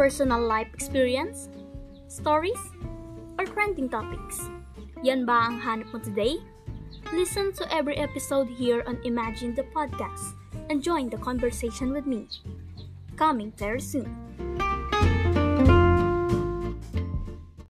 personal life experience, stories, or trending topics? Yan ba ang hanap mo today? Listen to every episode here on Imagiene the Podcast and join the conversation with me. Coming very soon.